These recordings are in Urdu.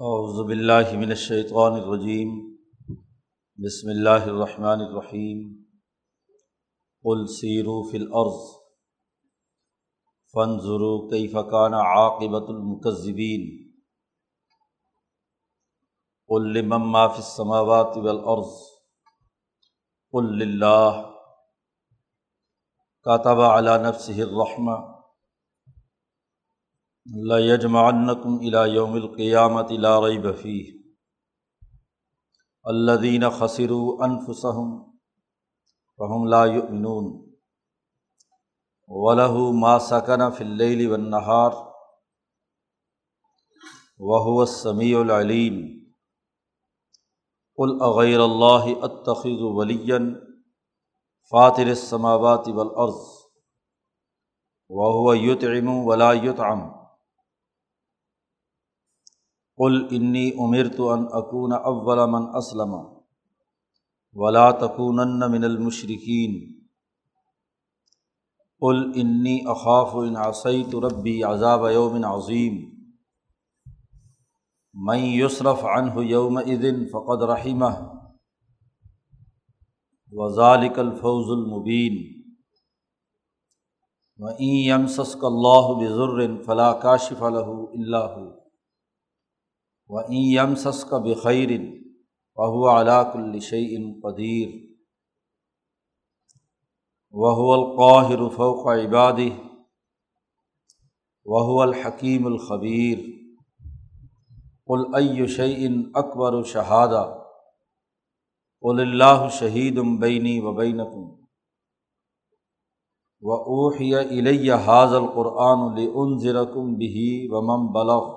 اعوذ باللہ من الشیطان الرجیم، بسم اللہ الرحمن الرحیم، قل سیروا فی الارض فانظروا کیف کان عاقبۃ المکذبین، قل لمن ما فی السماوات والارض، قل للہ کتب علی نفسه الرحمہ لجمعنکم الى یوم القیامت لا ریب فیہ الذین خسروا انفسهم فهم لا یؤمنون وله ما سکن فی اللیل والنہار وهو السمیع العلیم قل اغیر اللہ اتخذ ولیا فاطر السماوات والارض وهو یطعم ولا یطعم قل انی عمر تو ان اکون اول من اسلم ولا تکون من المشرقین قل انی اخاف ان عصیت ربی عذاب یوم عظیم میں یصرف عنہ یوم ادن فقد رحمہ وزالک الفوز المبین و این یمسسک اللہ بضر فلا کاشف له اللہ و یم سس کا بخیر وہو علاق الشعین قدیر وہو القاہر فوق عباد وہو الحکیم الخبیر قل شعین اکبر و شہادہ قل اللہ شہید بینی و بینکم و اوحی الیہ حاض القرآن لنذرکم بہی و مم بلغ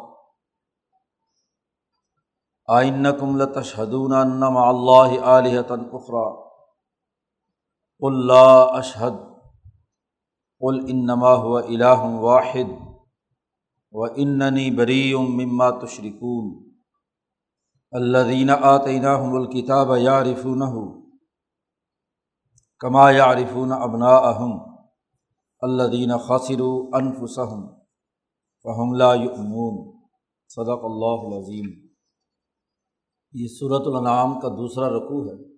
آئن کم لتشہدون انم اللہ علیہ تنقرا اللہ اشہد قل انما ہوا الہ واحد و اننی بریم مما تشرکون الذین آتیناہم الکتاب یعرفونہ کما یعرفون ابناءہم الذین خسروا انفسہم فہم لا یؤمنون صدق اللہ العظیم یہ صورت الانعام کا دوسرا رقوع ہے۔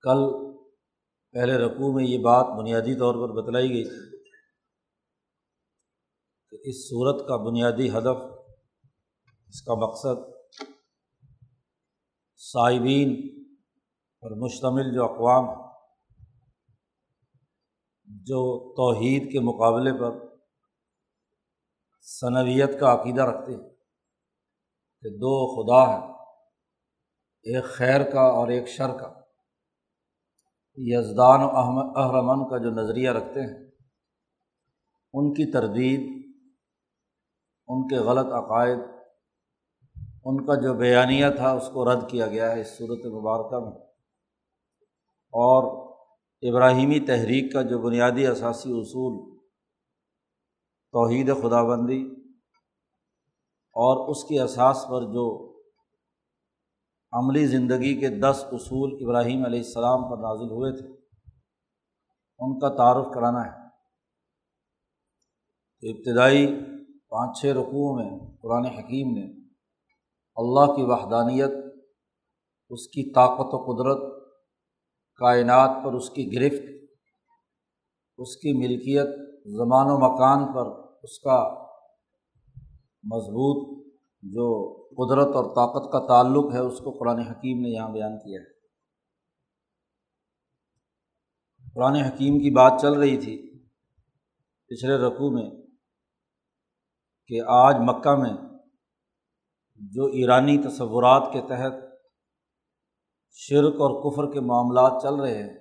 کل پہلے رقوع میں یہ بات بنیادی طور پر بتلائی گئی تھی کہ اس صورت کا بنیادی ہدف، اس کا مقصد صائبین اور مشتمل جو اقوام جو توحید کے مقابلے پر ثنویت کا عقیدہ رکھتے ہیں۔ کہ دو خدا ہیں، ایک خیر کا اور ایک شر کا۔ یزدان و احرمن کا جو نظریہ رکھتے ہیں، ان کی تردید، ان کے غلط عقائد، ان کا جو بیانیہ تھا اس کو رد کیا گیا ہے اس صورت مبارکہ میں۔ اور ابراہیمی تحریک کا جو بنیادی اثاثی اصول، توحید خدا بندی اور اس کے اساس پر جو عملی زندگی کے دس اصول ابراہیم علیہ السلام پر نازل ہوئے تھے، ان کا تعارف کرانا ہے۔ تو ابتدائی پانچ چھ رقوع میں قرآن حکیم نے اللہ کی وحدانیت، اس کی طاقت و قدرت، کائنات پر اس کی گرفت، اس کی ملکیت، زمان و مکان پر اس کا مضبوط جو قدرت اور طاقت کا تعلق ہے، اس کو قرآن حکیم نے یہاں بیان کیا ہے۔ قرآن حکیم کی بات چل رہی تھی پچھلے رقوع میں کہ آج مکہ میں جو ایرانی تصورات کے تحت شرک اور کفر کے معاملات چل رہے ہیں،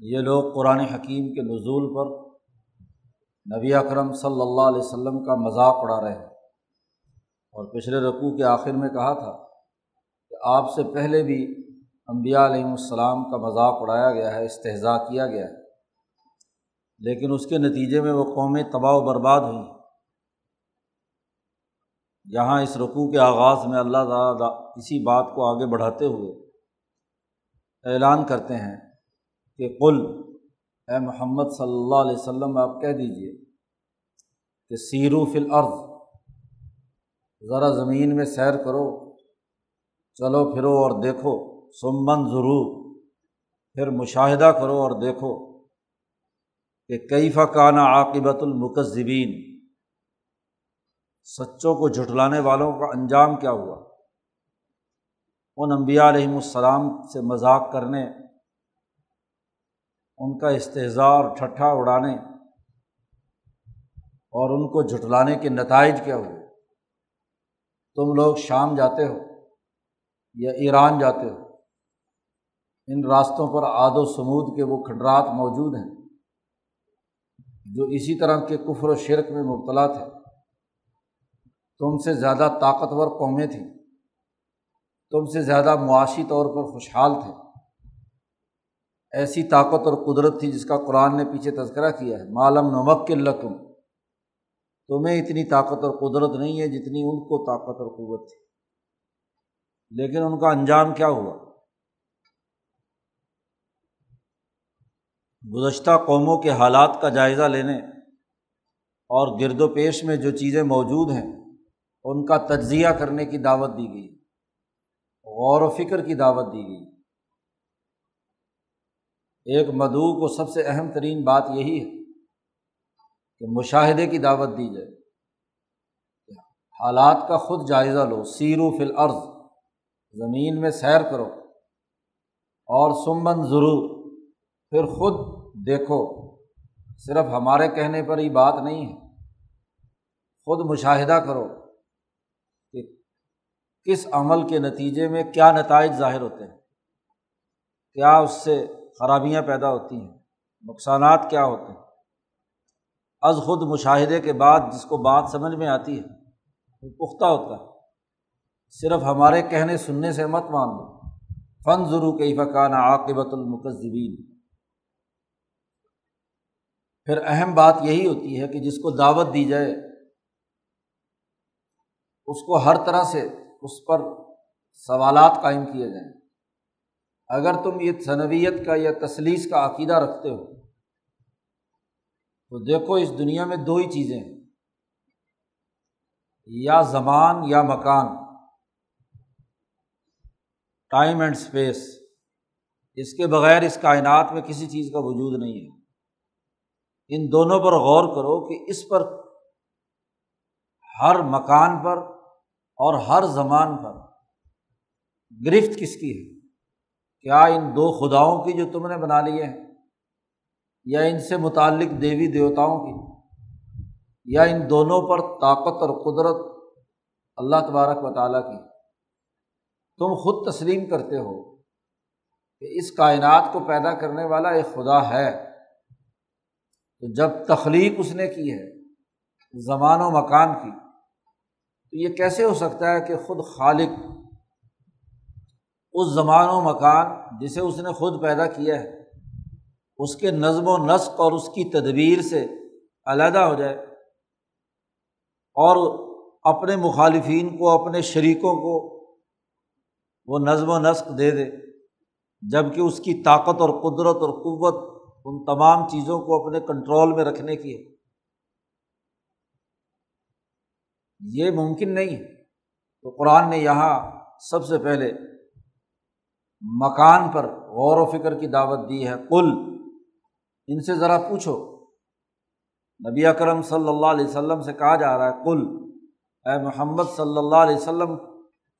یہ لوگ قرآن حکیم کے نزول پر نبی اکرم صلی اللہ علیہ وسلم کا مذاق اڑا رہے ہیں۔ اور پچھلے رقوع کے آخر میں کہا تھا کہ آپ سے پہلے بھی امبیا علیہم السلام کا مذاق اڑایا گیا ہے استحضاء کیا گیا ہے۔ لیکن اس کے نتیجے میں وہ قومیں تباہ و برباد ہوئیں۔ یہاں اس رقوع کے آغاز میں اللہ تعالیٰ اسی بات کو آگے بڑھاتے ہوئے اعلان کرتے ہیں کہ قل، اے محمد صلی اللہ علیہ وسلم، آپ کہہ دیجیے کہ سیرو فی الارض ذرا زمین میں سیر کرو، چلو پھرو اور دیکھو سمن ضرور۔ پھر مشاہدہ کرو اور دیکھو کہ کئی فقانہ عاقبت المکذبین۔ سچوں کو جھٹلانے والوں کا انجام کیا ہوا؟ ان انبیاء علیہم السلام سے مذاق کرنے، ان کا استحضاء اور ٹھٹھا اڑانے اور ان کو جھٹلانے کے نتائج کیا ہوئے؟ تم لوگ شام جاتے ہو یا ایران جاتے ہو، ان راستوں پر آد و سمود کے وہ کھنڈرات موجود ہیں جو اسی طرح کے کفر و شرک میں مبتلا تھے۔ تم سے زیادہ طاقتور قومیں تھیں۔ تم سے زیادہ معاشی طور پر خوشحال تھے۔ ایسی طاقت اور قدرت تھی جس کا قرآن نے پیچھے تذکرہ کیا ہے۔ معلوم نمک القم تمہیں اتنی طاقت اور قدرت نہیں ہے جتنی ان کو طاقت اور قوت تھی۔ لیکن ان کا انجام کیا ہوا؟ گزشتہ قوموں کے حالات کا جائزہ لینے اور گرد و پیش میں جو چیزیں موجود ہیں، ان کا تجزیہ کرنے کی دعوت دی گئی۔ غور و فکر کی دعوت دی گئی۔ ایک مدعو کو سب سے اہم ترین بات یہی ہے کہ مشاہدے کی دعوت دی جائے۔ حالات کا خود جائزہ لو سیر و فل عرض زمین میں سیر کرو اور سمن ضرور، پھر خود دیکھو، صرف ہمارے کہنے پر ہی بات نہیں ہے۔ خود مشاہدہ کرو کہ کس عمل کے نتیجے میں کیا نتائج ظاہر ہوتے ہیں۔ کیا اس سے خرابیاں پیدا ہوتی ہیں؟ نقصانات کیا ہوتے ہیں؟ از خود مشاہدے کے بعد جس کو بات سمجھ میں آتی ہے وہ پختہ ہوتا ہے۔ صرف ہمارے کہنے سننے سے مت مان لو فن ضرور کئی فقان عاقبۃ المقذبین پھر اہم بات یہی ہوتی ہے کہ جس کو دعوت دی جائے، اس کو ہر طرح سے اس پر سوالات قائم کیے جائیں۔ اگر تم یہ ثنویت کا یا تصلیس کا عقیدہ رکھتے ہو تو دیکھو، اس دنیا میں دو ہی چیزیں ہیں۔ یا زمان یا مکان۔ ٹائم اینڈ اسپیس اس کے بغیر اس کائنات میں کسی چیز کا وجود نہیں ہے۔ ان دونوں پر غور کرو کہ اس پر ہر مکان پر اور ہر زمان پر گرفت کس کی ہے؟ کیا ان دو خداؤں کی جو تم نے بنا لیے ہیں؟ یا ان سے متعلق دیوی دیوتاؤں کی، یا ان دونوں پر طاقت اور قدرت اللہ تبارک و تعالیٰ کی۔ تم خود تسلیم کرتے ہو کہ اس کائنات کو پیدا کرنے والا ایک خدا ہے۔ تو جب تخلیق اس نے کی ہے، زمان و مکان کی، تو یہ کیسے ہو سکتا ہے کہ خود خالق اس زمان و مکان جسے اس نے خود پیدا کیا ہے اس کے نظم و نسق اور اس کی تدبیر سے علیحدہ ہو جائے اور اپنے مخالفین کو، اپنے شریکوں کو وہ نظم و نسق دے دے جبکہ اس کی طاقت اور قدرت اور قوت ان تمام چیزوں کو اپنے کنٹرول میں رکھنے کی ہے۔ یہ ممکن نہیں ہے۔ تو قرآن نے یہاں سب سے پہلے مکان پر غور و فکر کی دعوت دی ہے۔ کل ان سے ذرا پوچھو۔ نبی اکرم صلی اللہ علیہ وسلم سے کہا جا رہا ہے کل اے محمد صلی اللہ علیہ وسلم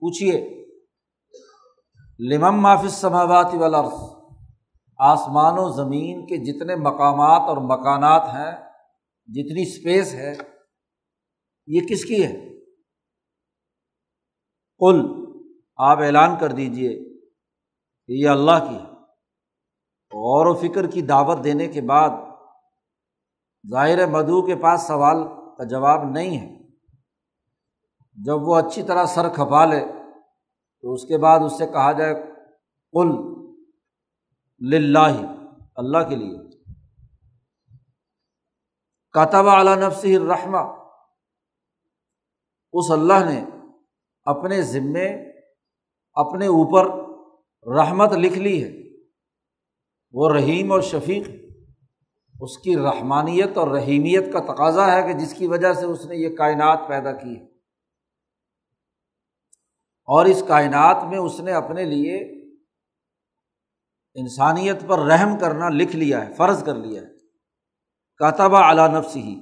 پوچھیے لمم معافظ سماوات والارض؟ آسمان و زمین کے جتنے مقامات اور مکانات ہیں، جتنی اسپیس ہے، یہ کس کی ہے؟ کل آپ اعلان کر دیجیے کہ یہ اللہ کی ہے۔ غور و فکر کی دعوت دینے کے بعد ظاہر مدعو کے پاس سوال کا جواب نہیں ہے۔ جب وہ اچھی طرح سر کھپا لے تو اس کے بعد اس سے کہا جائے کل لاہ اللہ کے لیے۔ کاتب اعلیٰ نفس الرحمہ۔ اس اللہ نے اپنے ذمے، اپنے اوپر رحمت لکھ لی ہے۔ وہ رحیم اور شفیق اس کی رحمانیت اور رحیمیت کا تقاضا ہے کہ جس کی وجہ سے اس نے یہ کائنات پیدا کی ہے۔ اور اس کائنات میں اس نے اپنے لیے انسانیت پر رحم کرنا لکھ لیا ہے، فرض کر لیا ہے۔ کاتبہ اعلیٰ نفس ہی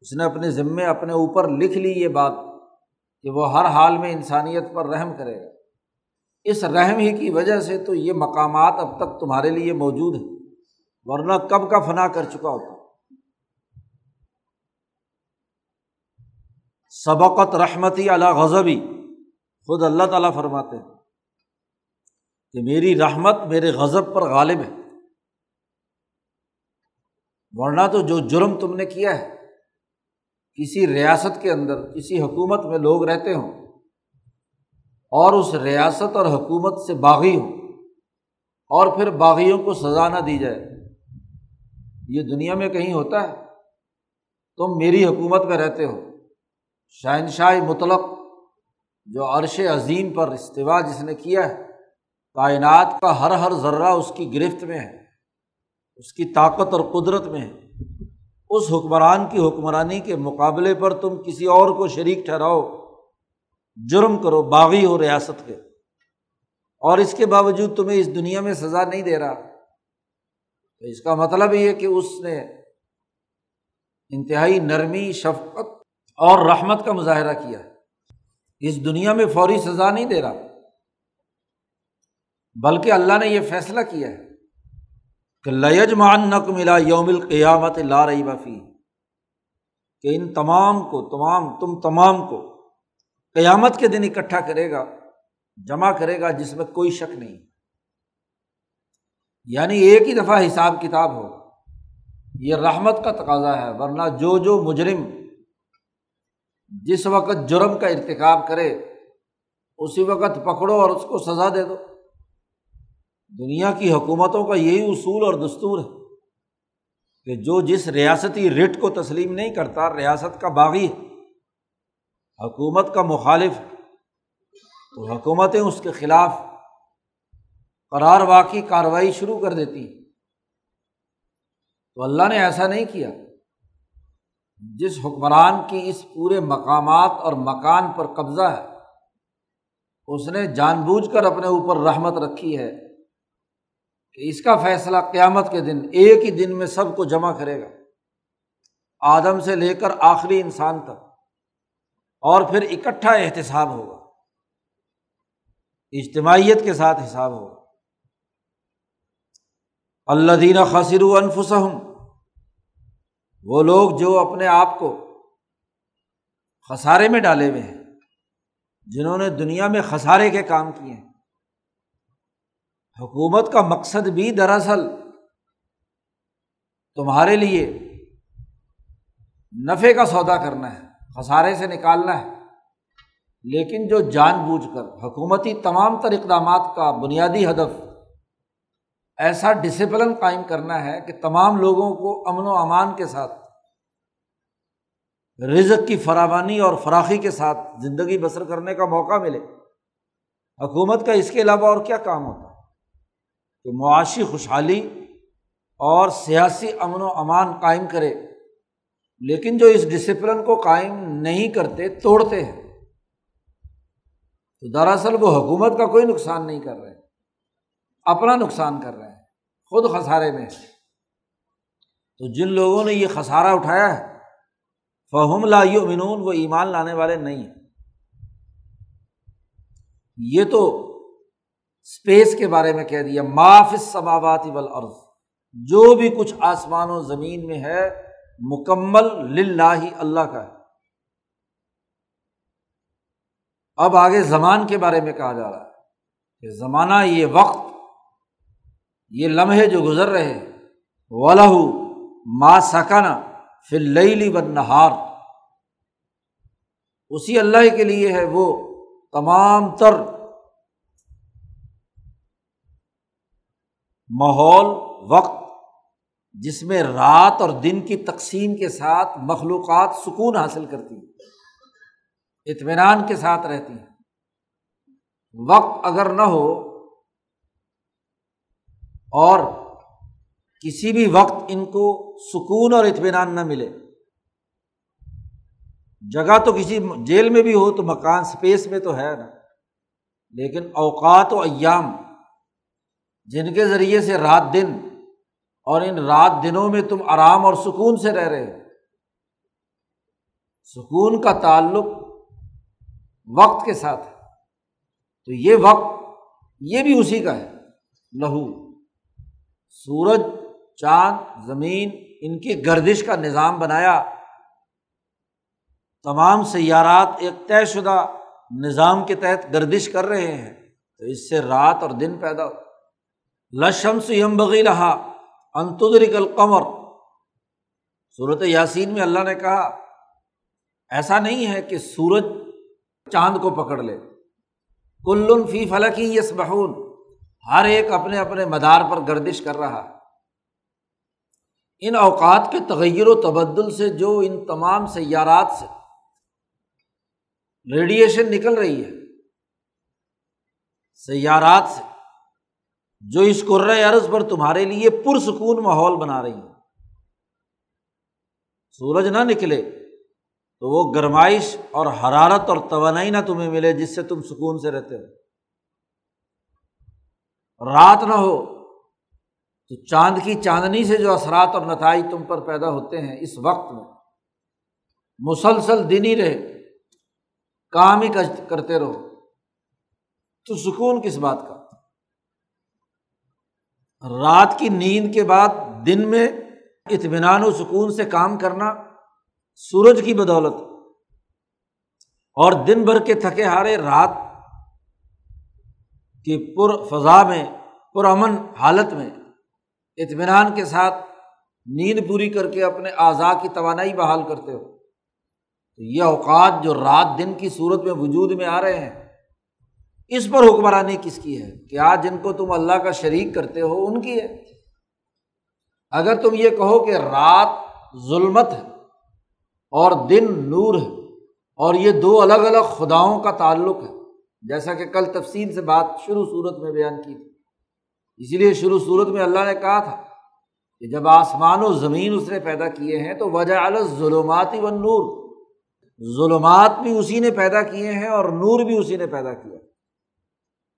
اس نے اپنے ذمے اپنے اوپر لکھ لی یہ بات کہ وہ ہر حال میں انسانیت پر رحم کرے گا۔ اس رحم ہی کی وجہ سے تو یہ مقامات اب تک تمہارے لیے موجود ہیں، ورنہ کب کا فنا کر چکا ہوتا۔ سبقت رحمتی اللہ غضبی، خود اللہ تعالیٰ فرماتے ہیں کہ میری رحمت میرے غضب پر غالب ہے۔ ورنہ تو جو جرم تم نے کیا ہے، کسی ریاست کے اندر، کسی حکومت میں لوگ رہتے ہوں اور اس ریاست اور حکومت سے باغی ہوں اور پھر باغیوں کو سزا نہ دی جائے۔ یہ دنیا میں کہیں ہوتا ہے؟ تم میری حکومت میں رہتے ہو۔ شہنشاہ مطلق جو عرش عظیم پر استوا جس نے کیا ہے، کائنات کا ہر ہر ذرہ اس کی گرفت میں ہے، اس کی طاقت اور قدرت میں ہے۔ اس حکمران کی حکمرانی کے مقابلے پر تم کسی اور کو شریک ٹھہراؤ۔ جرم کرو، باغی ہو ریاست کے۔ اور اس کے باوجود تمہیں اس دنیا میں سزا نہیں دے رہا۔ تو اس کا مطلب یہ کہ اس نے انتہائی نرمی، شفقت اور رحمت کا مظاہرہ کیا۔ اس دنیا میں فوری سزا نہیں دے رہا۔ بلکہ اللہ نے یہ فیصلہ کیا ہے کہ لج مان نق ملا یوم القیامت لا رہی بفی کہ ان تمام کو، تمام، تم تمام کو قیامت کے دن اکٹھا کرے گا، جمع کرے گا، جس میں کوئی شک نہیں۔ یعنی ایک ہی دفعہ حساب کتاب ہو۔ یہ رحمت کا تقاضا ہے، ورنہ جو جو مجرم جس وقت جرم کا ارتکاب کرے، اسی وقت پکڑو اور اس کو سزا دے دو۔ دنیا کی حکومتوں کا یہی اصول اور دستور ہے کہ جو جس ریاستی رٹ کو تسلیم نہیں کرتا، ریاست کا باغی ہے۔ حکومت کا مخالف تو حکومتیں اس کے خلاف قرار واقعی کارروائی شروع کر دیتی تو اللہ نے ایسا نہیں کیا۔ جس حکمران کی اس پورے مقامات اور مکان پر قبضہ ہے، اس نے جان بوجھ کر اپنے اوپر رحمت رکھی ہے کہ اس کا فیصلہ قیامت کے دن ایک ہی دن میں سب کو جمع کرے گا۔ آدم سے لے کر آخری انسان تک۔ اور پھر اکٹھا احتساب ہوگا۔ اجتماعیت کے ساتھ حساب ہوگا۔ اللہ دینہ خاصر انفسم وہ لوگ جو اپنے آپ کو خسارے میں ڈالے ہوئے ہیں، جنہوں نے دنیا میں خسارے کے کام کیے ہیں۔ حکومت کا مقصد بھی دراصل تمہارے لیے نفے کا سودا کرنا ہے۔ خسارے سے نکالنا ہے۔ لیکن جو جان بوجھ کر حکومتی تمام تر اقدامات کا بنیادی ہدف ایسا ڈسپلن قائم کرنا ہے کہ تمام لوگوں کو امن و امان کے ساتھ، رزق کی فراوانی اور فراخی کے ساتھ زندگی بسر کرنے کا موقع ملے۔ حکومت کا اس کے علاوہ اور کیا کام ہوتا؟ ہے کہ معاشی خوشحالی اور سیاسی امن و امان قائم کرے۔ لیکن جو اس ڈسپلن کو قائم نہیں کرتے، توڑتے ہیں۔ تو دراصل وہ حکومت کا کوئی نقصان نہیں کر رہے، اپنا نقصان کر رہے ہیں، خود خسارے میں تو جن لوگوں نے یہ خسارہ اٹھایا ہے، فہم لا منون وہ ایمان لانے والے نہیں ہیں۔ یہ تو اسپیس کے بارے میں کہہ دیا معاف سماواتی والارض، جو بھی کچھ آسمان و زمین میں ہے مکمل لاہ اللہ کا ہے۔ اب آگے زمان کے بارے میں کہا جا رہا ہے کہ زمانہ یہ وقت، یہ لمحے جو گزر رہے ولہ ما سکنا پھر لئی بد نہار اسی اللہ کے لیے ہے وہ تمام تر ماحول، وقت جس میں رات اور دن کی تقسیم کے ساتھ مخلوقات سکون حاصل کرتی ہیں، اطمینان کے ساتھ رہتی ہیں۔ وقت اگر نہ ہو اور کسی بھی وقت ان کو سکون اور اطمینان نہ ملے، جگہ تو کسی جیل میں بھی ہو تو مکان اسپیس میں تو ہے نا، لیکن اوقات و ایام جن کے ذریعے سے رات دن اور ان رات دنوں میں تم آرام اور سکون سے رہ رہے ہو۔ سکون کا تعلق وقت کے ساتھ ہے۔ تو یہ وقت یہ بھی اسی کا ہے۔ لہو۔ سورج، چاند، زمین، ان کی گردش کا نظام بنایا۔ تمام سیارات ایک طے شدہ نظام کے تحت گردش کر رہے ہیں۔ تو اس سے رات اور دن پیدا لشم سے یم بغی رہا انتدرک القمر۔ صورت یاسین میں اللہ نے کہا، ایسا نہیں ہے کہ سورج چاند کو پکڑ لے۔ کل فی فلکی یس بہون ہر ایک اپنے اپنے مدار پر گردش کر رہا ان اوقات کے تغیر و تبدل سے جو ان تمام سیارات سے ریڈیئیشن نکل رہی ہے، سیارات سے جو اس عرض پر تمہارے لیے پرسکون ماحول بنا رہی ہے سورج نہ نکلے تو وہ گرمائش اور حرارت اور توانائی نہ تمہیں ملے جس سے تم سکون سے رہتے ہو۔ رات نہ ہو تو چاند کی چاندنی سے جو اثرات اور نتائج تم پر پیدا ہوتے ہیں اس وقت میں مسلسل دن ہی رہے، کام ہی کرتے رہو۔ تو سکون کس بات کا؟ رات کی نیند کے بعد دن میں اطمینان و سکون سے کام کرنا سورج کی بدولت اور دن بھر کے تھکے ہارے رات کی پر فضا میں پرامن حالت میں اطمینان کے ساتھ نیند پوری کر کے اپنے اعضاء کی توانائی بحال کرتے ہو۔ تو یہ اوقات جو رات دن کی صورت میں وجود میں آ رہے ہیں اس پر حکمرانی کس کی ہے؟ کہ آج جن کو تم اللہ کا شریک کرتے ہو، ان کی ہے۔ اگر تم یہ کہو کہ رات ظلمت ہے اور دن نور ہے اور یہ دو الگ الگ خداؤں کا تعلق ہے، جیسا کہ کل تفصیل سے بات شروع صورت میں بیان کی تھی۔ اسی لیے شروع صورت میں اللہ نے کہا تھا کہ جب آسمان و زمین اس نے پیدا کیے ہیں تو وجہ ظلماتی و نور ظلمات بھی اسی نے پیدا کیے ہیں اور نور بھی اسی نے پیدا کیا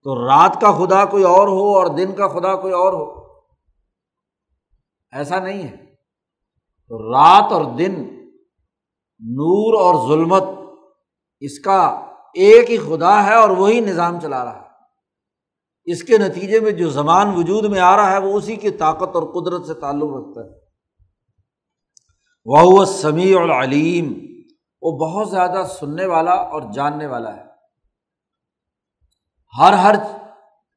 تو رات کا خدا کوئی اور ہو اور دن کا خدا کوئی اور ہو؟ ایسا نہیں ہے۔ تو رات اور دن، نور اور ظلمت، اس کا ایک ہی خدا ہے اور وہی نظام چلا رہا ہے۔ اس کے نتیجے میں جو زمان وجود میں آ رہا ہے، وہ اسی کی طاقت اور قدرت سے تعلق رکھتا ہے۔ وہ سمیع العلیم۔ وہ بہت زیادہ سننے والا اور جاننے والا ہے۔ ہر ہر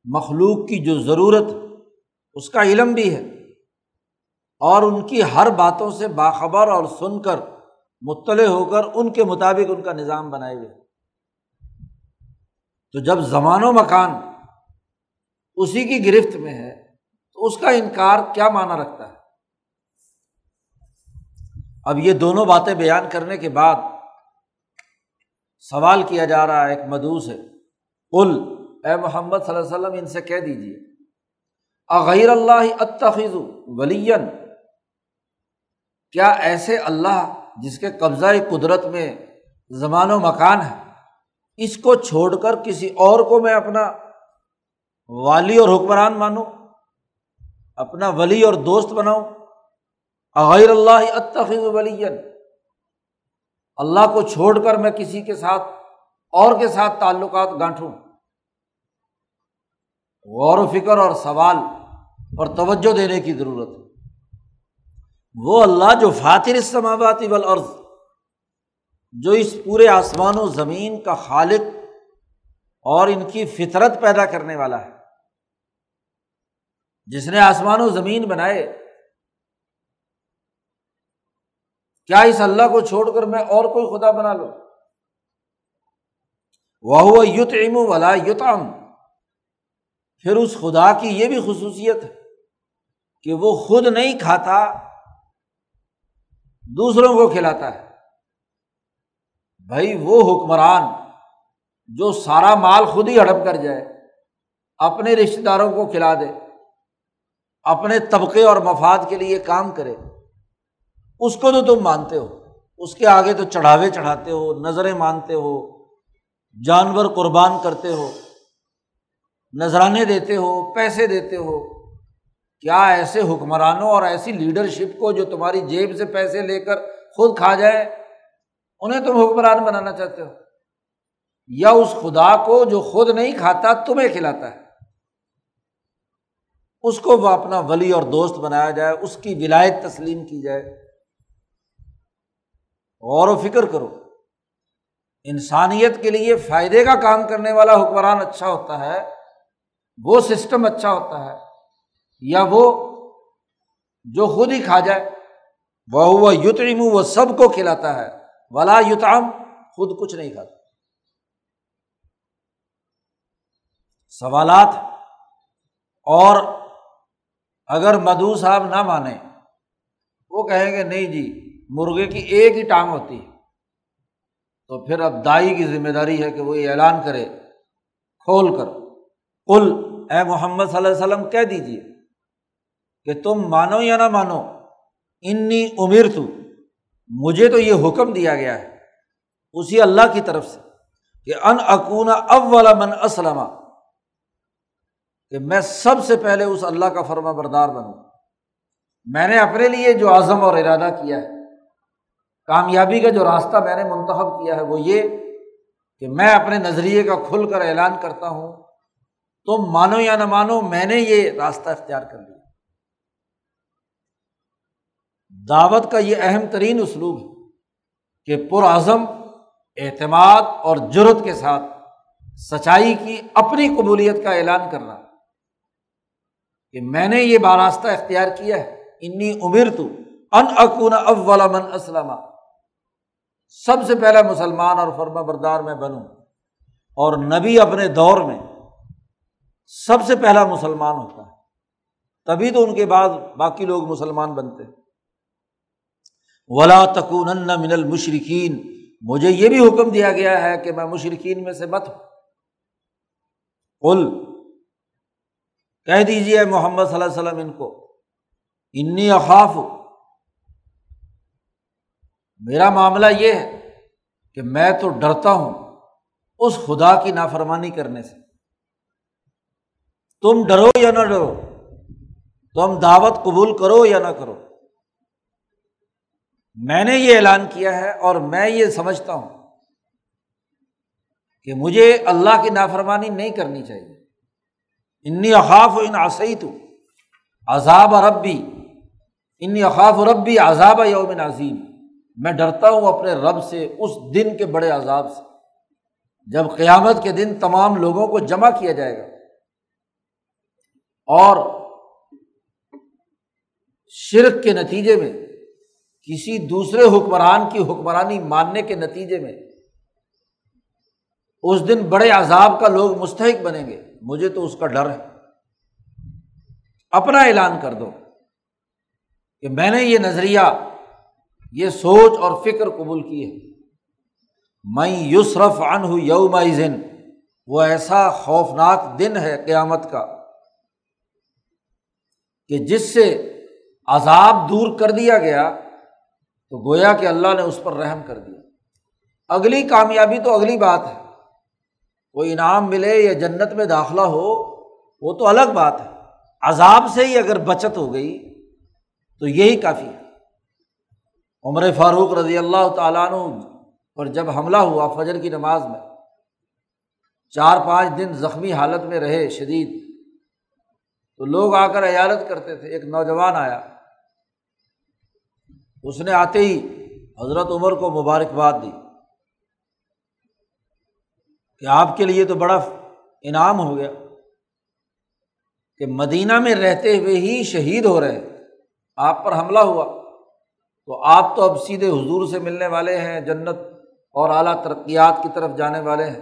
مخلوق کی جو ضرورت، اس کا علم بھی ہے۔ اور ان کی ہر باتوں سے باخبر اور سن کر مطلع ہو کر ان کے مطابق ان کا نظام بنائے ہوئے۔ تو جب زمان و مکان اسی کی گرفت میں ہے، تو اس کا انکار کیا معنی رکھتا ہے؟ اب یہ دونوں باتیں بیان کرنے کے بعد سوال کیا جا رہا ہے ایک مدوس ہے کل اے محمد صلی اللہ علیہ وسلم، ان سے کہہ دیجیے اغیر اللہ اتخذ ولین کیا ایسے اللہ جس کے قبضۂ قدرت میں زمان و مکان ہے؟ اس کو چھوڑ کر کسی اور کو میں اپنا والی اور حکمران مانوں، اپنا ولی اور دوست بناؤں؟ اغیر اللہ اتخذ ولی اللہ کو چھوڑ کر میں کسی کے ساتھ اور کے ساتھ تعلقات گانٹھوں؟ غور و فکر اور سوال اور توجہ دینے کی ضرورت ہے۔ وہ اللہ جو فاتر السماواتی والارض، جو اس پورے آسمان و زمین کا خالق اور ان کی فطرت پیدا کرنے والا ہے۔ جس نے آسمان و زمین بنائے، کیا اس اللہ کو چھوڑ کر میں اور کوئی خدا بنا لوں؟ وہ یوت ام ولا یوتام پھر اس خدا کی یہ بھی خصوصیت ہے کہ وہ خود نہیں کھاتا، دوسروں کو کھلاتا ہے۔ بھائی، وہ حکمران جو سارا مال خود ہی ہڑپ کر جائے، اپنے رشتے داروں کو کھلا دے، اپنے طبقے اور مفاد کے لیے کام کرے، اس کو تو تم مانتے ہو۔ اس کے آگے تو چڑھاوے چڑھاتے ہو، نظریں مانتے ہو، جانور قربان کرتے ہو۔ نذرانے دیتے ہو، پیسے دیتے ہو، کیا ایسے حکمرانوں اور ایسی لیڈرشپ کو جو تمہاری جیب سے پیسے لے کر خود کھا جائے؟ انہیں تم حکمران بنانا چاہتے ہو۔ یا اس خدا کو جو خود نہیں کھاتا، تمہیں کھلاتا ہے۔ اس کو وہ اپنا ولی اور دوست بنایا جائے، اس کی ولایت تسلیم کی جائے۔ غور و فکر کرو، انسانیت کے لیے فائدے کا کام کرنے والا حکمران اچھا ہوتا ہے۔ وہ سسٹم اچھا ہوتا ہے یا وہ جو خود ہی کھا جائے وہ یوتریم وہ سب کو کھلاتا ہے۔ ولا یوتام خود کچھ نہیں کھاتا۔ سوالات اور اگر مدو صاحب نہ مانے وہ کہیں گے، نہیں جی مرغے کی ایک ہی ٹانگ ہوتی ہے۔ تو پھر اب دائی کی ذمہ داری ہے کہ وہ یہ اعلان کرے، کھول کر۔ کل اے محمد صلی اللہ علیہ وسلم، کہہ دیجیے کہ تم مانو یا نہ مانو، انی امیر تو مجھے تو یہ حکم دیا گیا ہے اسی اللہ کی طرف سے کہ ان اکونا اب والا من اسلم، کہ میں سب سے پہلے اس اللہ کا فرما بردار بنوں۔ میں نے اپنے لیے جو عزم اور ارادہ کیا ہے، کامیابی کا جو راستہ میں نے منتخب کیا ہے، وہ یہ کہ میں اپنے نظریے کا کھل کر اعلان کرتا ہوں تم مانو یا نہ مانو، میں نے یہ راستہ اختیار کر لیا۔ دعوت کا یہ اہم ترین اسلوب ہے کہ پرعزم اعتماد اور جرت کے ساتھ سچائی کی اپنی قبولیت کا اعلان کرنا۔ کہ میں نے یہ باراستہ اختیار کیا ہے، انی عمر تو ان اکون اول من اسلم۔ سب سے پہلا مسلمان اور فرما بردار میں بنوں اور نبی اپنے دور میں سب سے پہلا مسلمان ہوتا ہے۔ تبھی تو ان کے بعد باقی لوگ مسلمان بنتے۔ ولا تکون من المشرقین مجھے یہ بھی حکم دیا گیا ہے کہ میں مشرقین میں سے مت ہوں۔ کہہ دیجیے محمد صلی اللہ علیہ وسلم ان کو، انی اخاف میرا معاملہ یہ ہے کہ میں تو ڈرتا ہوں اس خدا کی نافرمانی کرنے سے۔ تم ڈرو یا نہ ڈرو؟ تم دعوت قبول کرو یا نہ کرو؟ میں نے یہ اعلان کیا ہے اور میں یہ سمجھتا ہوں کہ مجھے اللہ کی نافرمانی نہیں کرنی چاہیے۔ انی اخاف و ان آسعی تو عذاب ربی، انی اخاف و ربی عذاب یوم عظیم۔ میں ڈرتا ہوں اپنے رب سے اس دن کے بڑے عذاب سے۔ جب قیامت کے دن تمام لوگوں کو جمع کیا جائے گا۔ اور شرک کے نتیجے میں کسی دوسرے حکمران کی حکمرانی ماننے کے نتیجے میں اس دن بڑے عذاب کا لوگ مستحق بنیں گے۔ مجھے تو اس کا ڈر ہے۔ اپنا اعلان کر دو کہ میں نے یہ نظریہ، یہ سوچ اور فکر قبول کی ہے۔ میں یوسرف ان ہوں یوم وہ ایسا خوفناک دن ہے قیامت کا۔ کہ جس سے عذاب دور کر دیا گیا، تو گویا کہ اللہ نے اس پر رحم کر دیا۔ اگلی کامیابی تو اگلی بات ہے۔ کوئی انعام ملے یا جنت میں داخلہ ہو، وہ تو الگ بات ہے۔ عذاب سے ہی اگر بچت ہو گئی، تو یہی کافی ہے۔ عمر فاروق رضی اللہ تعالیٰ عنہ پر جب حملہ ہوا فجر کی نماز میں، چار پانچ دن زخمی حالت میں رہے شدید تو لوگ آ کر عیالت کرتے تھے، ایک نوجوان آیا۔ اس نے آتے ہی حضرت عمر کو مبارکباد دی کہ آپ کے لیے تو بڑا انعام ہو گیا کہ مدینہ میں رہتے ہوئے ہی شہید ہو رہے آپ پر حملہ ہوا۔ تو آپ تو اب سیدھے حضور سے ملنے والے ہیں، جنت اور اعلیٰ ترقیات کی طرف جانے والے ہیں۔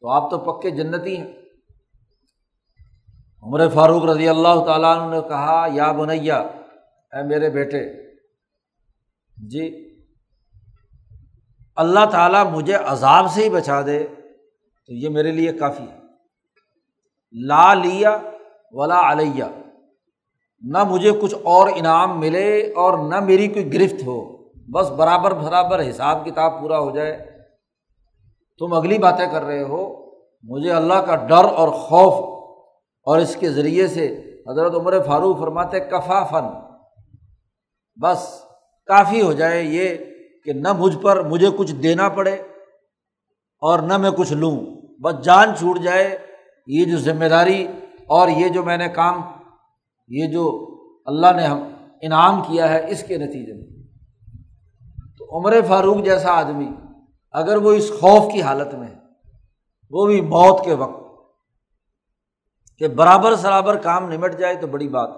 تو آپ تو پکے جنتی ہیں۔ عمر فاروق رضی اللہ تعالیٰ عنہ نے کہا، یا بنیا، اے میرے بیٹے جی اللہ تعالیٰ مجھے عذاب سے ہی بچا دے، تو یہ میرے لیے کافی ہے۔ لا لیا ولا علیہ، نہ مجھے کچھ اور انعام ملے اور نہ میری کوئی گرفت ہو۔ بس برابر برابر حساب کتاب پورا ہو جائے۔ تم اگلی باتیں کر رہے ہو، مجھے اللہ کا ڈر اور خوف اور اس کے ذریعے سے حضرت عمر فاروق فرماتے کفا فن بس کافی ہو جائے یہ کہ نہ مجھ پر مجھے کچھ دینا پڑے اور نہ میں کچھ لوں۔ بس جان چھوٹ جائے، یہ جو ذمہ داری اور یہ جو میں نے کام، یہ جو اللہ نے ہم انعام کیا ہے اس کے نتیجے میں۔ تو عمر فاروق جیسا آدمی، اگر وہ اس خوف کی حالت میں وہ بھی موت کے وقت کہ برابر سرابر کام نمٹ جائے تو بڑی بات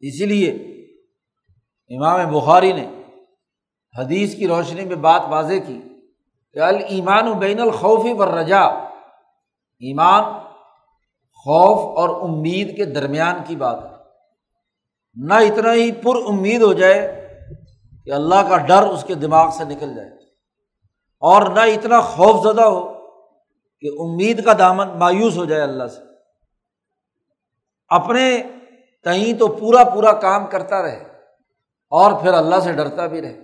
اسی لیے امام بخاری نے حدیث کی روشنی میں بات واضح کی کہ المان و بین الخوفی و رجا ایمان خوف اور امید کے درمیان کی بات ہے۔ نہ اتنا ہی پر امید ہو جائے کہ اللہ کا ڈر اس کے دماغ سے نکل جائے اور نہ اتنا خوف زدہ ہو کہ امید کا دامن مایوس ہو جائے اللہ سے۔ اپنے کہیں تو پورا پورا کام کرتا رہے اور پھر اللہ سے ڈرتا بھی رہے۔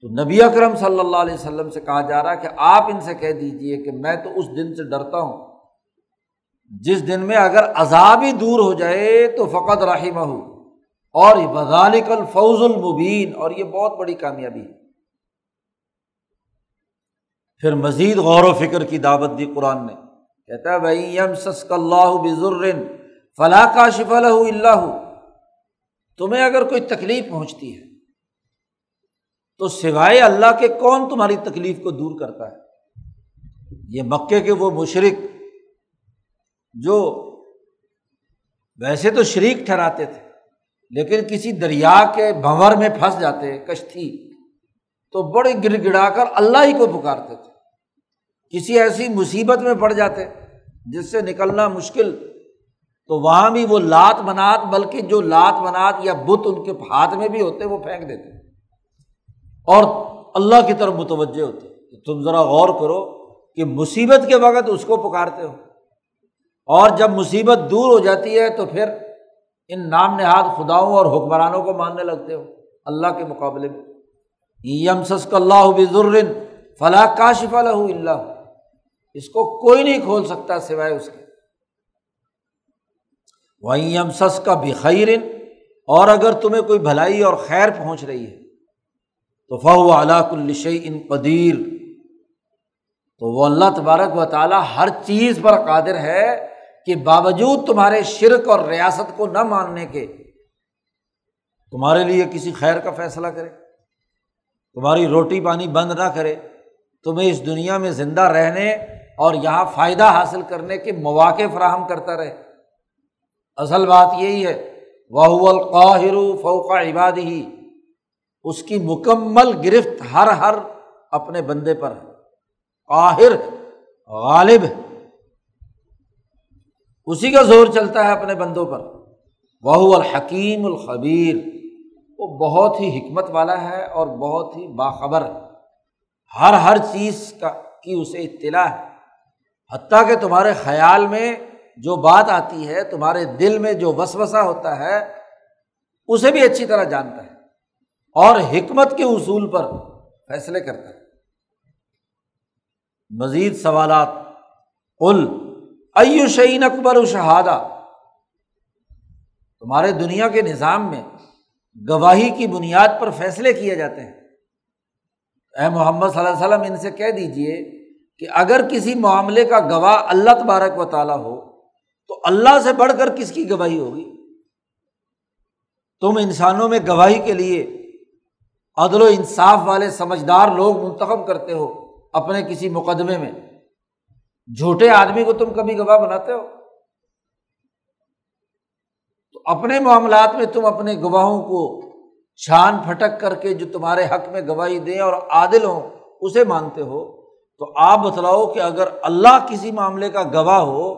تو نبی اکرم صلی اللہ علیہ وسلم سے کہا جا رہا کہ آپ ان سے کہہ دیجیے کہ میں تو اس دن سے ڈرتا ہوں۔ جس دن میں اگر عذاب ہی دور ہو جائے تو فقط رحمہ۔ ہو اور وزالک الفوز المبین۔ اور یہ بہت بڑی کامیابی ہے۔ پھر مزید غور و فکر کی دعوت دی قرآن نے۔ کہتا ہے بھائی یم سسک اللہ بزر فلاں کا شفا اللہ تمہیں اگر کوئی تکلیف پہنچتی ہے، تو سوائے اللہ کے کون تمہاری تکلیف کو دور کرتا ہے؟ یہ مکے کے وہ مشرق جو ویسے تو شریک ٹھہراتے تھے، لیکن کسی دریا کے بھنور میں پھنس جاتے، کشتی تو بڑے گر گڑا کر اللہ ہی کو پکارتے تھے۔ کسی ایسی مصیبت میں پڑ جاتے جس سے نکلنا مشکل، تو وہاں بھی وہ لات منات، بلکہ جو لات منات یا بت ان کے ہاتھ میں بھی ہوتے، وہ پھینک دیتے۔ اور اللہ کی طرف متوجہ ہوتے۔ تم ذرا غور کرو کہ مصیبت کے وقت اس کو پکارتے ہو۔ اور جب مصیبت دور ہو جاتی ہے، تو پھر ان نام نہاد خداؤں اور حکمرانوں کو ماننے لگتے ہو۔ اللہ کے مقابلے میں۔ سسک اللہ بزر فلاں کاشف اللہ اس کو کوئی نہیں کھول سکتا سوائے اس کے۔ وہیں سس کا بخیر اور اگر تمہیں کوئی بھلائی اور خیر پہنچ رہی ہے، تو فو علاق الشی ان قدیر۔ تو وہ اللہ تبارک و تعالیٰ ہر چیز پر قادر ہے کہ باوجود تمہارے شرک اور ریاست کو نہ ماننے کے تمہارے لیے کسی خیر کا فیصلہ کرے۔ تمہاری روٹی پانی بند نہ کرے، تمہیں اس دنیا میں زندہ رہنے اور یہاں فائدہ حاصل کرنے کے مواقع فراہم کرتا رہے۔ اصل بات یہی ہے وہ القاہر فوقا عباد ہی اس کی مکمل گرفت ہر ہر اپنے بندے پر ہے۔ قاہر، غالب۔ اسی کا زور چلتا ہے اپنے بندوں پر۔ وہ الحکیم الخبیر وہ بہت ہی حکمت والا ہے اور بہت ہی باخبر ہے۔ ہر ہر چیز کا کی اسے اطلاع ہے۔ حتیٰ کہ تمہارے خیال میں جو بات آتی ہے، تمہارے دل میں جو وسوسا ہوتا ہے، اسے بھی اچھی طرح جانتا ہے اور حکمت کے اصول پر فیصلے کرتا ہے۔ مزید سوالات۔ کل ایو شعین اکبر و شہادہ؟ تمہارے دنیا کے نظام میں گواہی کی بنیاد پر فیصلے کیے جاتے ہیں۔ اے محمد صلی اللہ علیہ وسلم، ان سے کہہ دیجیے کہ اگر کسی معاملے کا گواہ اللہ تبارک و تعالیٰ ہو، تو اللہ سے بڑھ کر کس کی گواہی ہوگی؟ تم انسانوں میں گواہی کے لیے عدل و انصاف والے سمجھدار لوگ منتخب کرتے ہو اپنے کسی مقدمے میں۔ جھوٹے آدمی کو تم کبھی گواہ بناتے ہو؟ تو اپنے معاملات میں تم اپنے گواہوں کو چھان پھٹک کر کے جو تمہارے حق میں گواہی دیں اور عادل ہوں، اسے مانتے ہو۔ تو آپ بتلاؤ کہ اگر اللہ کسی معاملے کا گواہ ہو،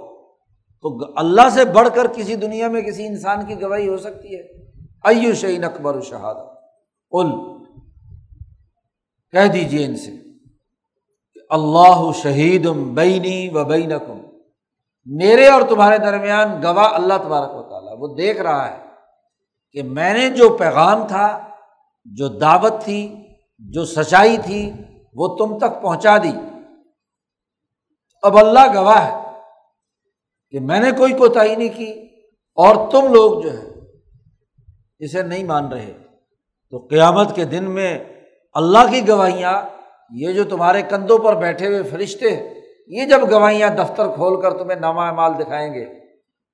تو اللہ سے بڑھ کر کسی دنیا میں کسی انسان کی گواہی ہو سکتی ہے۔ ایو شعین اکبر شہاد ال کہہ دیجیے ان سے اللہ شہید بینی و بینکم۔ میرے اور تمہارے درمیان گواہ اللہ تبارک و تعالیٰ۔ وہ دیکھ رہا ہے کہ میں نے جو پیغام تھا، جو دعوت تھی، جو سچائی تھی، وہ تم تک پہنچا دی۔ اب اللہ گواہ ہے کہ میں نے کوئی کوتاہی نہیں کی اور تم لوگ جو ہے اسے نہیں مان رہے۔ تو قیامت کے دن میں اللہ کی گواہیاں، یہ جو تمہارے کندھوں پر بیٹھے ہوئے فرشتے، یہ جب گواہیاں دفتر کھول کر تمہیں نامہ مال دکھائیں گے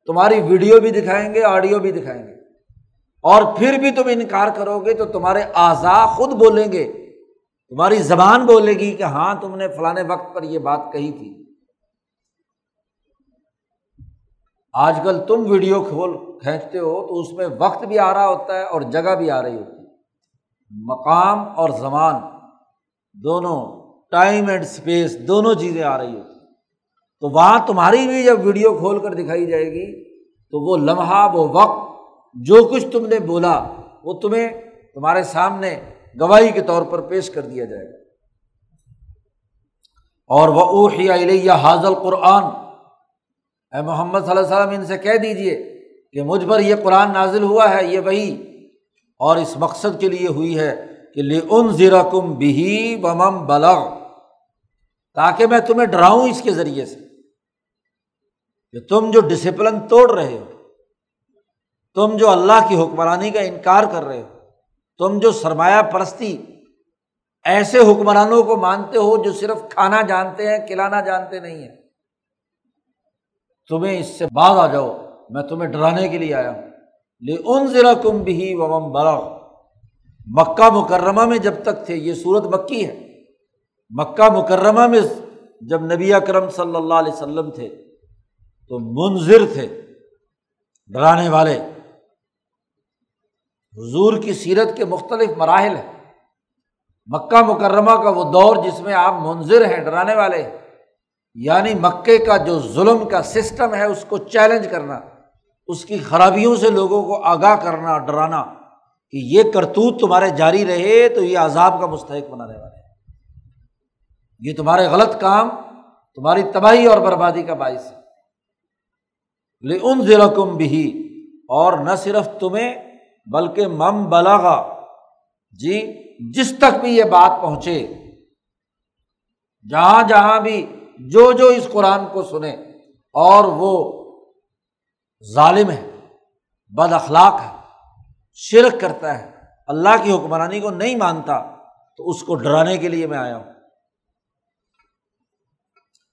تمہاری ویڈیو بھی دکھائیں گے، آڈیو بھی دکھائیں گے۔ اور پھر بھی تم انکار کرو گے تو تمہارے اعضا خود بولیں گے۔ تمہاری زبان بولے گی کہ ہاں تم نے فلاں وقت پر یہ بات کہی تھی۔ آج کل تم ویڈیو کھول کھینچتے ہو تو اس میں وقت بھی آ رہا ہوتا ہے اور جگہ بھی آ رہی ہوتی ہے۔ مقام اور زمان، دونوں ٹائم اینڈ اسپیس دونوں چیزیں آ رہی ہوتی تو وہاں تمہاری بھی جب ویڈیو کھول کر دکھائی جائے گی، تو وہ لمحہ، وہ وقت، جو کچھ تم نے بولا، وہ تمہیں تمہارے سامنے گواہی کے طور پر پیش کر دیا جائے گا۔ اور وہ اوحیا حاضل قرآن اے محمد صلی اللہ علیہ وسلم، ان سے کہہ دیجیے کہ مجھ پر یہ قرآن نازل ہوا ہے، یہ وہی اور اس مقصد کے لیے ہوئی ہے کہ لے ان زیرا کم بھی بمم بلغ۔ تاکہ میں تمہیں ڈراؤں اس کے ذریعے سے۔ کہ تم جو ڈسپلن توڑ رہے ہو، تم جو اللہ کی حکمرانی کا انکار کر رہے ہو، تم جو سرمایہ پرستی ایسے حکمرانوں کو مانتے ہو جو صرف کھانا جانتے ہیں، کھلانا جانتے نہیں ہیں۔ تمہیں اس سے بعد آ جاؤ، میں تمہیں ڈرانے کے لیے آیا ہوں۔ لے ان ذرا کم بھی وم برا مکہ مکرمہ میں جب تک تھے، یہ صورت مکی ہے۔ مکہ مکرمہ میں جب نبی اکرم صلی اللہ علیہ وسلم تھے تو منظر تھے ڈرانے والے۔ حضور کی سیرت کے مختلف مراحل ہیں۔ مکہ مکرمہ کا وہ دور جس میں آپ منظر ہیں، ڈرانے والے۔ یعنی مکے کا جو ظلم کا سسٹم ہے، اس کو چیلنج کرنا، اس کی خرابیوں سے لوگوں کو آگاہ کرنا، ڈرانا۔ کہ یہ کرتوت تمہارے جاری رہے تو یہ عذاب کا مستحق بنانے والے۔ یہ تمہارے غلط کام، تمہاری تباہی اور بربادی کا باعث ہے۔ ان ضلع کم بھی اور نہ صرف تمہیں، بلکہ مم بلاغا جی جس تک بھی یہ بات پہنچے، جہاں جہاں بھی جو جو اس قرآن کو سنے، اور وہ ظالم ہے، بد اخلاق ہے، شرک کرتا ہے، اللہ کی حکمرانی کو نہیں مانتا، تو اس کو ڈرانے کے لیے میں آیا ہوں۔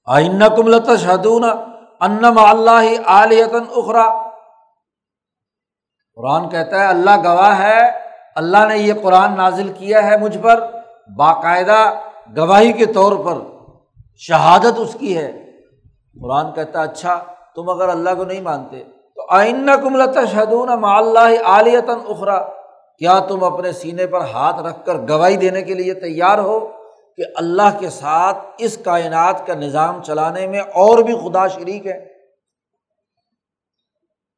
آئن کم لتا شدون انم اللہ علیتن اخرا قرآن کہتا ہے، اللہ گواہ ہے، اللہ نے یہ قرآن نازل کیا ہے مجھ پر۔ باقاعدہ گواہی کے طور پر شہادت اس کی ہے۔ قرآن کہتا ہے اچھا تم اگر اللہ کو نہیں مانتے، تو آئین کم لتا شہدون اللہ علیتاً اخرا کیا تم اپنے سینے پر ہاتھ رکھ کر گواہی دینے کے لیے تیار ہو؟ کہ اللہ کے ساتھ اس کائنات کا نظام چلانے میں اور بھی خدا شریک ہے۔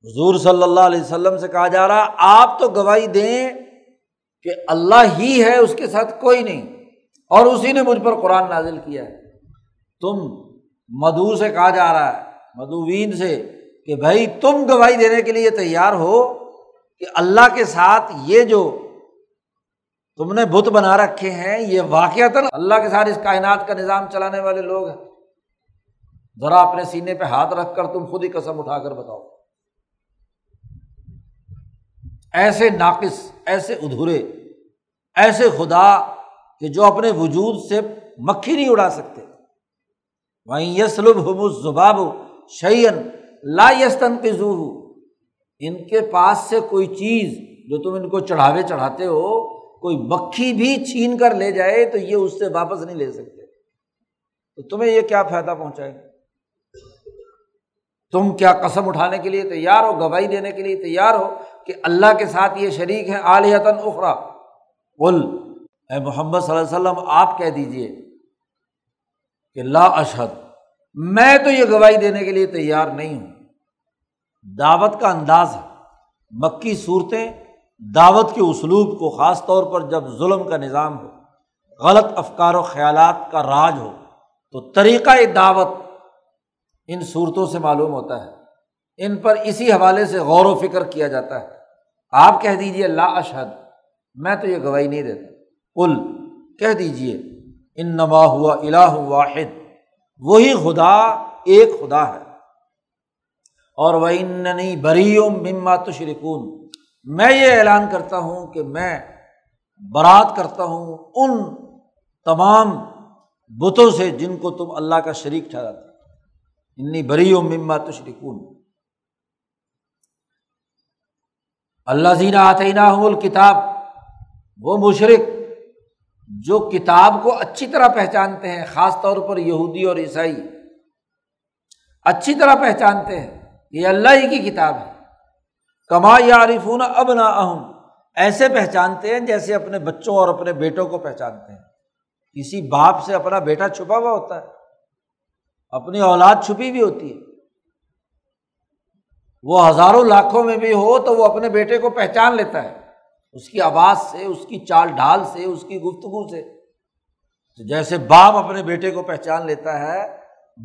حضور صلی اللہ علیہ وسلم سے کہا جا رہا، آپ تو گواہی دیں کہ اللہ ہی ہے، اس کے ساتھ کوئی نہیں۔ اور اسی نے مجھ پر قرآن نازل کیا ہے۔ تم مدو سے کہا جا رہا ہے مدوین سے، کہ بھائی تم گواہی دینے کے لیے تیار ہو کہ اللہ کے ساتھ یہ جو تم نے بت بنا رکھے ہیں، یہ واقعات اللہ کے ساتھ اس کائنات کا نظام چلانے والے لوگ ہیں۔ ذرا اپنے سینے پہ ہاتھ رکھ کر تم خود ہی قسم اٹھا کر بتاؤ۔ ایسے ناقص، ایسے ادھورے، ایسے خدا کہ جو اپنے وجود سے مکھی نہیں اڑا سکتے۔ وہیں یسلب حب زباب شعین لا یستن پزو ان کے پاس سے کوئی چیز جو تم ان کو چڑھاوے چڑھاتے ہو کوئی مکھی بھی چھین کر لے جائے تو یہ اس سے واپس نہیں لے سکتے۔ تو تمہیں یہ کیا فائدہ پہنچائے؟ تم کیا قسم اٹھانے کے لیے تیار ہو، گواہی دینے کے لیے تیار ہو کہ اللہ کے ساتھ یہ شریک ہے عالیتاً اخرا بول اے محمد صلی اللہ علیہ وسلم، آپ کہہ دیجیے کہ لا اشد میں تو یہ گواہی دینے کے لیے تیار نہیں ہوں۔ دعوت کا انداز ہے۔ مکی صورتیں دعوت کے اسلوب کو خاص طور پر جب ظلم کا نظام ہو، غلط افکار و خیالات کا راج ہو، تو طریقۂ دعوت ان صورتوں سے معلوم ہوتا ہے۔ ان پر اسی حوالے سے غور و فکر کیا جاتا ہے۔ آپ کہہ دیجیے اللہ اشد میں تو یہ گواہی نہیں دیتا۔ کل کہہ دیجیے ان نما ہوا الہ واحد، وہی خدا ایک خدا ہے۔ اور وہ اننی بری مما تشرکون میں یہ اعلان کرتا ہوں کہ میں برات کرتا ہوں ان تمام بتوں سے جن کو تم اللہ کا شریک ٹھہراتے انی بری و مما تشرکون۔ اللہ زین آتینہ الکتاب۔ وہ مشرق جو کتاب کو اچھی طرح پہچانتے ہیں، خاص طور پر یہودی اور عیسائی۔ اچھی طرح پہچانتے ہیں۔ یہ اللہ ہی کی کتاب ہے۔ کما یارفون اب نہ اہم ایسے پہچانتے ہیں جیسے اپنے بچوں اور اپنے بیٹوں کو پہچانتے ہیں۔ کسی باپ سے اپنا بیٹا چھپا ہوا ہوتا ہے، اپنی اولاد چھپی بھی ہوتی ہے۔ وہ ہزاروں لاکھوں میں بھی ہو تو وہ اپنے بیٹے کو پہچان لیتا ہے۔ اس کی آواز سے، اس کی چال ڈھال سے، اس کی گفتگو سے۔ جیسے باپ اپنے بیٹے کو پہچان لیتا ہے،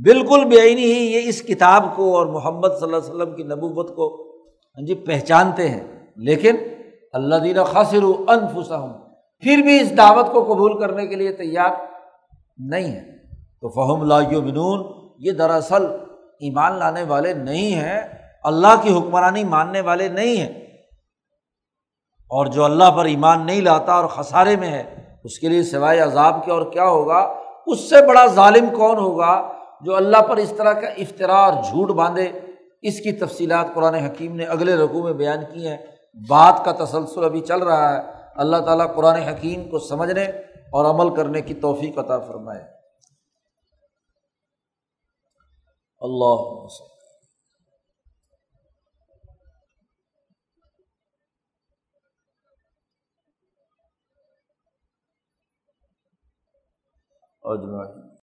بالکل بے عینی ہی یہ اس کتاب کو اور محمد صلی اللہ علیہ وسلم کی نبوت کو ہاں جی پہچانتے ہیں۔ لیکن اللہ دین خاصر انفسا ہوں پھر بھی اس دعوت کو قبول کرنے کے لیے تیار نہیں ہے تو فہم لا بنون یہ دراصل ایمان لانے والے نہیں ہیں، اللہ کی حکمرانی ماننے والے نہیں ہیں۔ اور جو اللہ پر ایمان نہیں لاتا اور خسارے میں ہے، اس کے لیے سوائے عذاب کے اور کیا ہوگا؟ اس سے بڑا ظالم کون ہوگا جو اللہ پر اس طرح کا افطرا اور جھوٹ باندھے؟ اس کی تفصیلات قرآن حکیم نے اگلے رقو میں بیان کی ہیں۔ بات کا تسلسل ابھی چل رہا ہے۔ اللہ تعالیٰ قرآن حکیم کو سمجھنے اور عمل کرنے کی توفیق عطا فرمائے۔ اللہ اجمعین۔